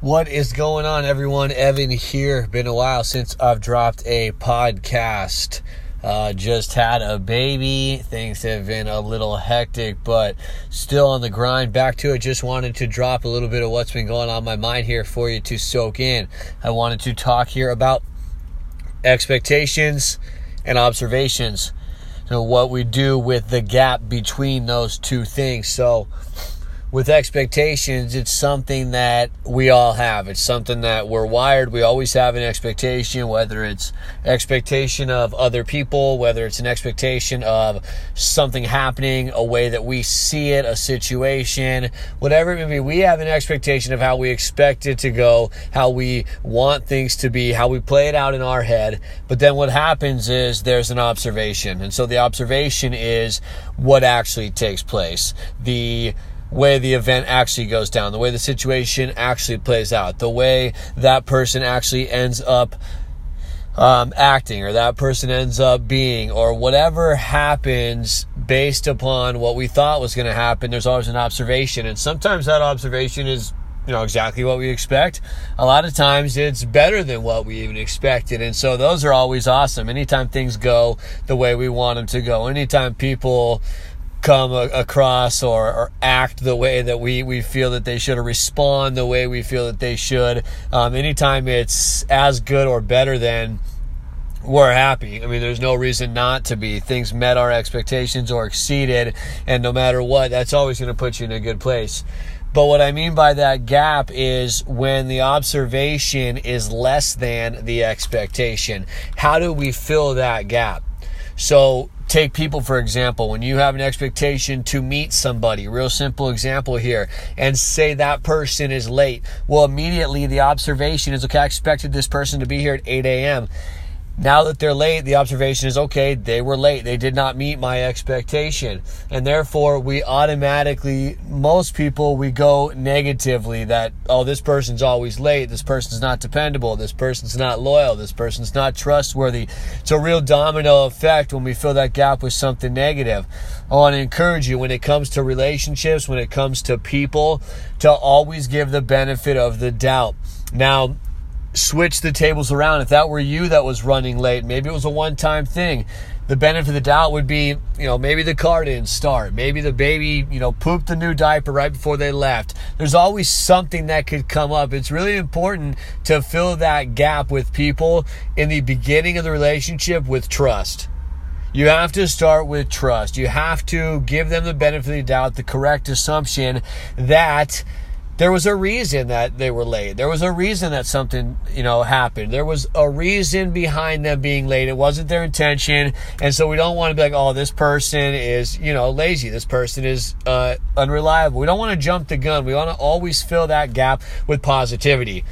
What is going on, everyone? Evan here. Been a while since I've dropped a podcast. Uh, just had a baby. Things have been a little hectic, but still on the grind. Back to it. Just wanted to drop a little bit of what's been going on my mind here for you to soak in. I wanted to talk here about expectations and observations. You know, what we do with the gap between those two things. So, with expectations, it's something that we all have. It's something that we're wired. We always have an expectation, whether it's expectation of other people, whether it's an expectation of something happening, a way that we see it, a situation, whatever it may be. We have an expectation of how we expect it to go, how we want things to be, how we play it out in our head. But then what happens is there's an observation. And so the observation is what actually takes place. The way the event actually goes down, the way the situation actually plays out, the way that person actually ends up um, acting or that person ends up being or whatever happens based upon what we thought was going to happen there's always an observation. And sometimes that observation is you know exactly what we expect. A lot of times it's better than what we even expected. And so those are always awesome. Anytime things go the way we want them to go anytime people come across or, or, act the way that we, we feel that they should or respond the way we feel that they should. Um, anytime it's as good or better than, we're happy. I mean, there's no reason not to be. Things met our expectations or exceeded, and no matter what, that's always going to put you in a good place. But what I mean by that gap is when the observation is less than the expectation. How do we fill that gap? So take people for example when you have an expectation to meet somebody real simple example here and say that person is late well immediately the observation is okay i expected this person to be here at 8 a.m now that they're late, the observation is okay, they were late. They did not meet my expectation. And therefore, we automatically, most people, we go negatively that, oh, this person's always late. This person's not dependable. This person's not loyal. This person's not trustworthy. It's a real domino effect when we fill that gap with something negative. I want to encourage you when it comes to relationships, when it comes to people, to always give the benefit of the doubt. Now, switch the tables around. If that were you that was running late, maybe it was a one time thing. The benefit of the doubt would be, you know, maybe the car didn't start. Maybe the baby, you know, pooped the new diaper right before they left. There's always something that could come up. It's really important to fill that gap with people in the beginning of the relationship with trust. You have to start with trust. You have to give them the benefit of the doubt, the correct assumption that there was a reason that they were late. There was a reason that something, you know, happened. There was a reason behind them being late. It wasn't their intention. And so we don't want to be like, oh, this person is, you know, lazy. This person is uh, unreliable. We don't want to jump the gun. We want to always fill that gap with positivity.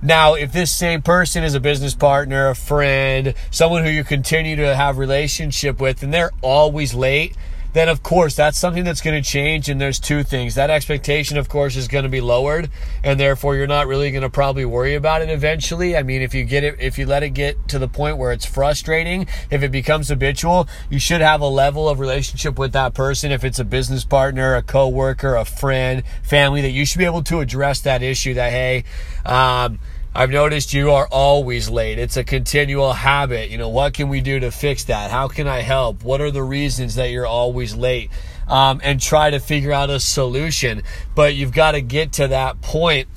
Now, if this same person is a business partner, a friend, someone who you continue to have relationship with, and they're always late, then of course that's something that's going to change. And there's two things. That expectation, of course, is going to be lowered, and therefore you're not really going to probably worry about it eventually. I mean, if you get it, if you let it get to the point where it's frustrating, if it becomes habitual, you should have a level of relationship with that person. If it's a business partner, a coworker, a friend, family, that you should be able to address that issue. That hey, um, I've noticed you are always late. It's a continual habit. You know, what can we do to fix that? How can I help? What are the reasons that you're always late? Um, and try to figure out a solution. But you've got to get to that point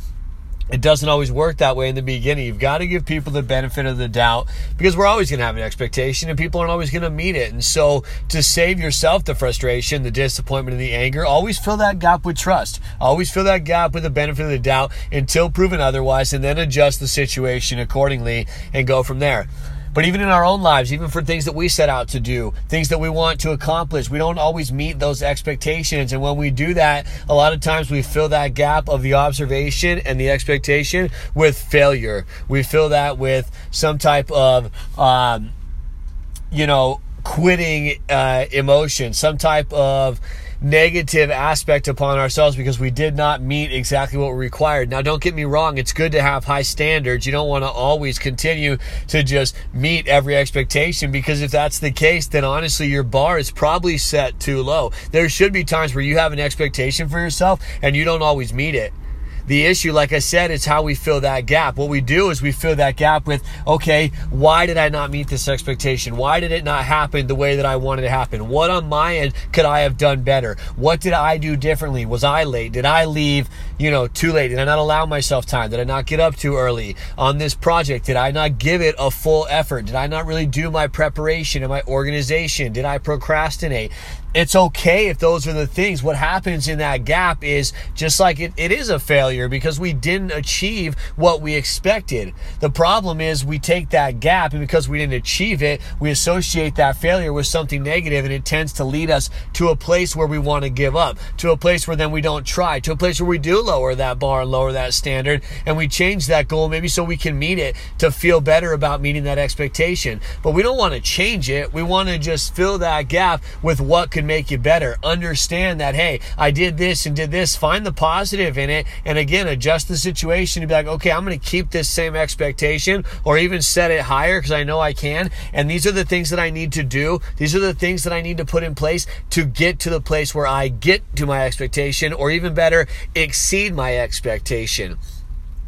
it doesn't always work that way in the beginning. You've got to give people the benefit of the doubt because we're always going to have an expectation and people aren't always going to meet it. And so to save yourself the frustration, the disappointment, and the anger, always fill that gap with trust. Always fill that gap with the benefit of the doubt until proven otherwise and then adjust the situation accordingly and go from there. But even in our own lives, even for things that we set out to do, things that we want to accomplish, we don't always meet those expectations. And when we do that, a lot of times we fill that gap of the observation and the expectation with failure. We fill that with some type of, um, you know, quitting uh, emotion, some type of negative aspect upon ourselves because we did not meet exactly what we required. Now, don't get me wrong, it's good to have high standards. You don't want to always continue to just meet every expectation because if that's the case, then honestly, your bar is probably set too low. There should be times where you have an expectation for yourself and you don't always meet it the issue, like I said, is how we fill that gap. What we do is we fill that gap with, okay, why did I not meet this expectation? Why did it not happen the way that I wanted it to happen? What on my end could I have done better? What did I do differently? Was I late? Did I leave, you know, too late? Did I not allow myself time? Did I not get up too early on this project? Did I not give it a full effort? Did I not really do my preparation and my organization? Did I procrastinate? It's okay if those are the things. What happens in that gap is just like it, it is a failure because we didn't achieve what we expected. The problem is we take that gap and because we didn't achieve it, we associate that failure with something negative and it tends to lead us to a place where we want to give up, to a place where then we don't try, to a place where we do lower that bar and lower that standard and we change that goal maybe so we can meet it to feel better about meeting that expectation. But we don't want to change it. We want to just fill that gap with what could make you better. Understand that, hey, I did this and did this. Find the positive in it. And again, adjust the situation to be like, okay, I'm going to keep this same expectation or even set it higher because I know I can. And these are the things that I need to do. These are the things that I need to put in place to get to the place where I get to my expectation or even better, exceed my expectation.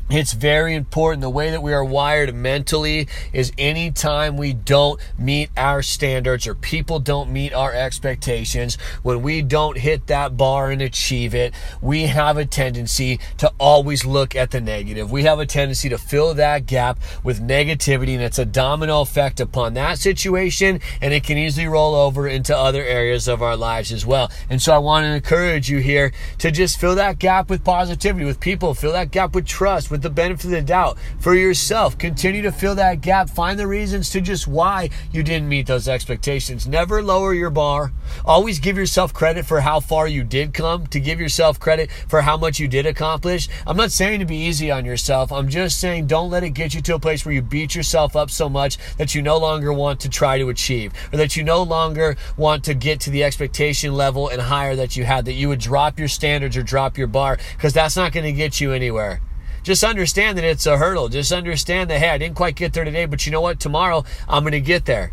It's very important. The way that we are wired mentally is anytime we don't meet our standards or people don't meet our expectations, when we don't hit that bar and achieve it, we have a tendency to always look at the negative. We have a tendency to fill that gap with negativity and it's a domino effect upon that situation and it can easily roll over into other areas of our lives as well. And so I want to encourage you here to just fill that gap with positivity, with people, fill that gap with trust, with with the benefit of the doubt for yourself. Continue to fill that gap. Find the reasons to just why you didn't meet those expectations. Never lower your bar. Always give yourself credit for how far you did come, to give yourself credit for how much you did accomplish. I'm not saying to be easy on yourself. I'm just saying don't let it get you to a place where you beat yourself up so much that you no longer want to try to achieve or that you no longer want to get to the expectation level and higher that you had, that you would drop your standards or drop your bar because that's not going to get you anywhere. Just understand that it's a hurdle. Just understand that, hey, I didn't quite get there today, but you know what? Tomorrow I'm going to get there.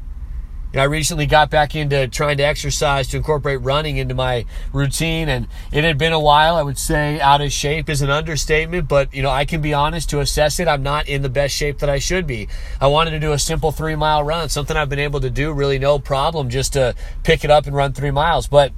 And I recently got back into trying to exercise to incorporate running into my routine, and it had been a while. I would say out of shape is an understatement, but you know I can be honest to assess it. I'm not in the best shape that I should be. I wanted to do a simple three mile run, something I've been able to do really no problem, just to pick it up and run three miles, but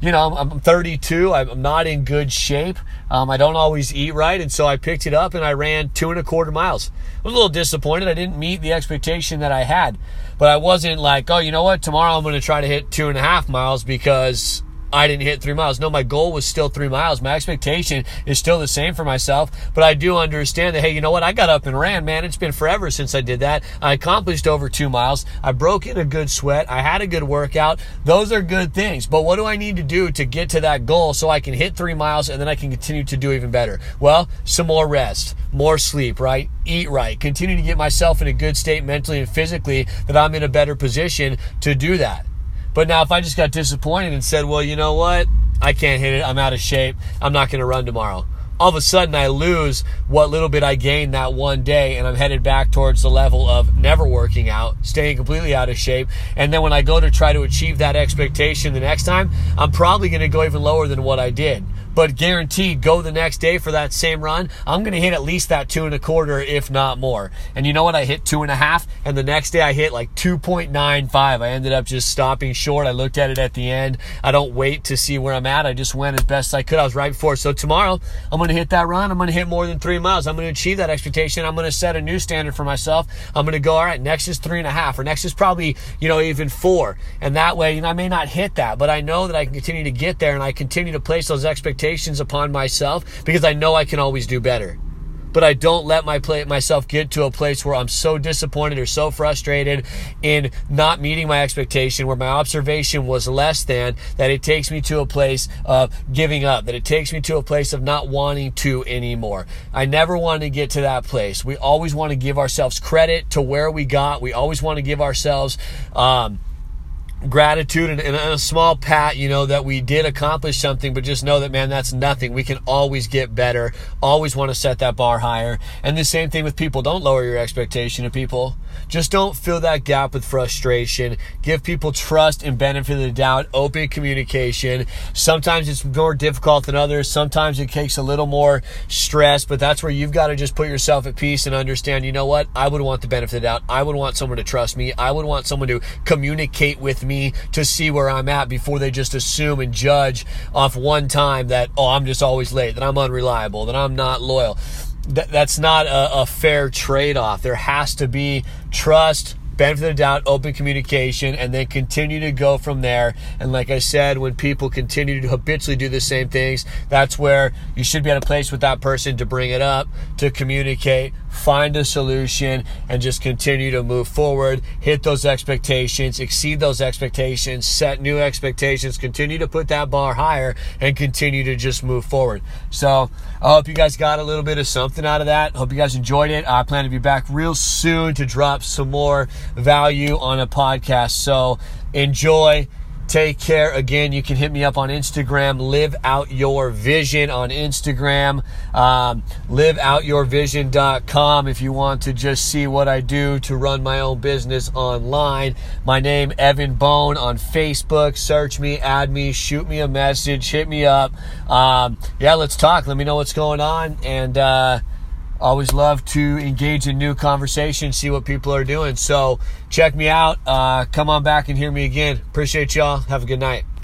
you know, I'm 32. I'm not in good shape. Um, I don't always eat right. And so I picked it up and I ran two and a quarter miles. I was a little disappointed. I didn't meet the expectation that I had. But I wasn't like, oh, you know what? Tomorrow I'm going to try to hit two and a half miles because I didn't hit three miles. No, my goal was still three miles. My expectation is still the same for myself, but I do understand that, hey, you know what? I got up and ran, man. It's been forever since I did that. I accomplished over two miles. I broke in a good sweat. I had a good workout. Those are good things. But what do I need to do to get to that goal so I can hit three miles and then I can continue to do even better? Well, some more rest, more sleep, right? Eat right. Continue to get myself in a good state mentally and physically that I'm in a better position to do that. But now, if I just got disappointed and said, well, you know what? I can't hit it. I'm out of shape. I'm not going to run tomorrow. All of a sudden, I lose what little bit I gained that one day, and I'm headed back towards the level of never working out, staying completely out of shape. And then when I go to try to achieve that expectation the next time, I'm probably going to go even lower than what I did but guaranteed go the next day for that same run, I'm going to hit at least that two and a quarter, if not more. And you know what? I hit two and a half, and the next day I hit like 2.95. I ended up just stopping short. I looked at it at the end. I don't wait to see where I'm at. I just went as best I could. I was right before. So tomorrow, I'm going to hit that run. I'm going to hit more than three miles. I'm going to achieve that expectation. I'm going to set a new standard for myself. I'm going to go, all right, next is three and a half, or next is probably, you know, even four. And that way, you know, I may not hit that, but I know that I can continue to get there and I continue to place those expectations expectations upon myself because I know I can always do better. But I don't let my play, myself get to a place where I'm so disappointed or so frustrated in not meeting my expectation, where my observation was less than, that it takes me to a place of giving up, that it takes me to a place of not wanting to anymore. I never want to get to that place. We always want to give ourselves credit to where we got. We always want to give ourselves, um, gratitude and, and, a small pat, you know, that we did accomplish something, but just know that, man, that's nothing. We can always get better, always want to set that bar higher. And the same thing with people. Don't lower your expectation of people. Just don't fill that gap with frustration. Give people trust and benefit of the doubt, open communication. Sometimes it's more difficult than others. Sometimes it takes a little more stress, but that's where you've got to just put yourself at peace and understand, you know what? I would want the benefit of the doubt. I would want someone to trust me. I would want someone to communicate with me to see where I'm at before they just assume and judge off one time that, oh, I'm just always late, that I'm unreliable, that I'm not loyal. That, that's not a, a fair trade off. There has to be trust, benefit of the doubt, open communication, and then continue to go from there. And like I said, when people continue to habitually do the same things, that's where you should be at a place with that person to bring it up, to communicate, find a solution, and just continue to move forward, hit those expectations, exceed those expectations, set new expectations, continue to put that bar higher, and continue to just move forward. So I hope you guys got a little bit of something out of that. Hope you guys enjoyed it. I plan to be back real soon to drop some more value on a podcast. So enjoy. Take care. Again, you can hit me up on Instagram. Live out your vision on Instagram. Um, liveoutyourvision.com if you want to just see what I do to run my own business online. My name, Evan Bone on Facebook. Search me, add me, shoot me a message, hit me up. Um, yeah, let's talk. Let me know what's going on. And, uh, always love to engage in new conversations, see what people are doing. So check me out. Uh, come on back and hear me again. Appreciate y'all. Have a good night.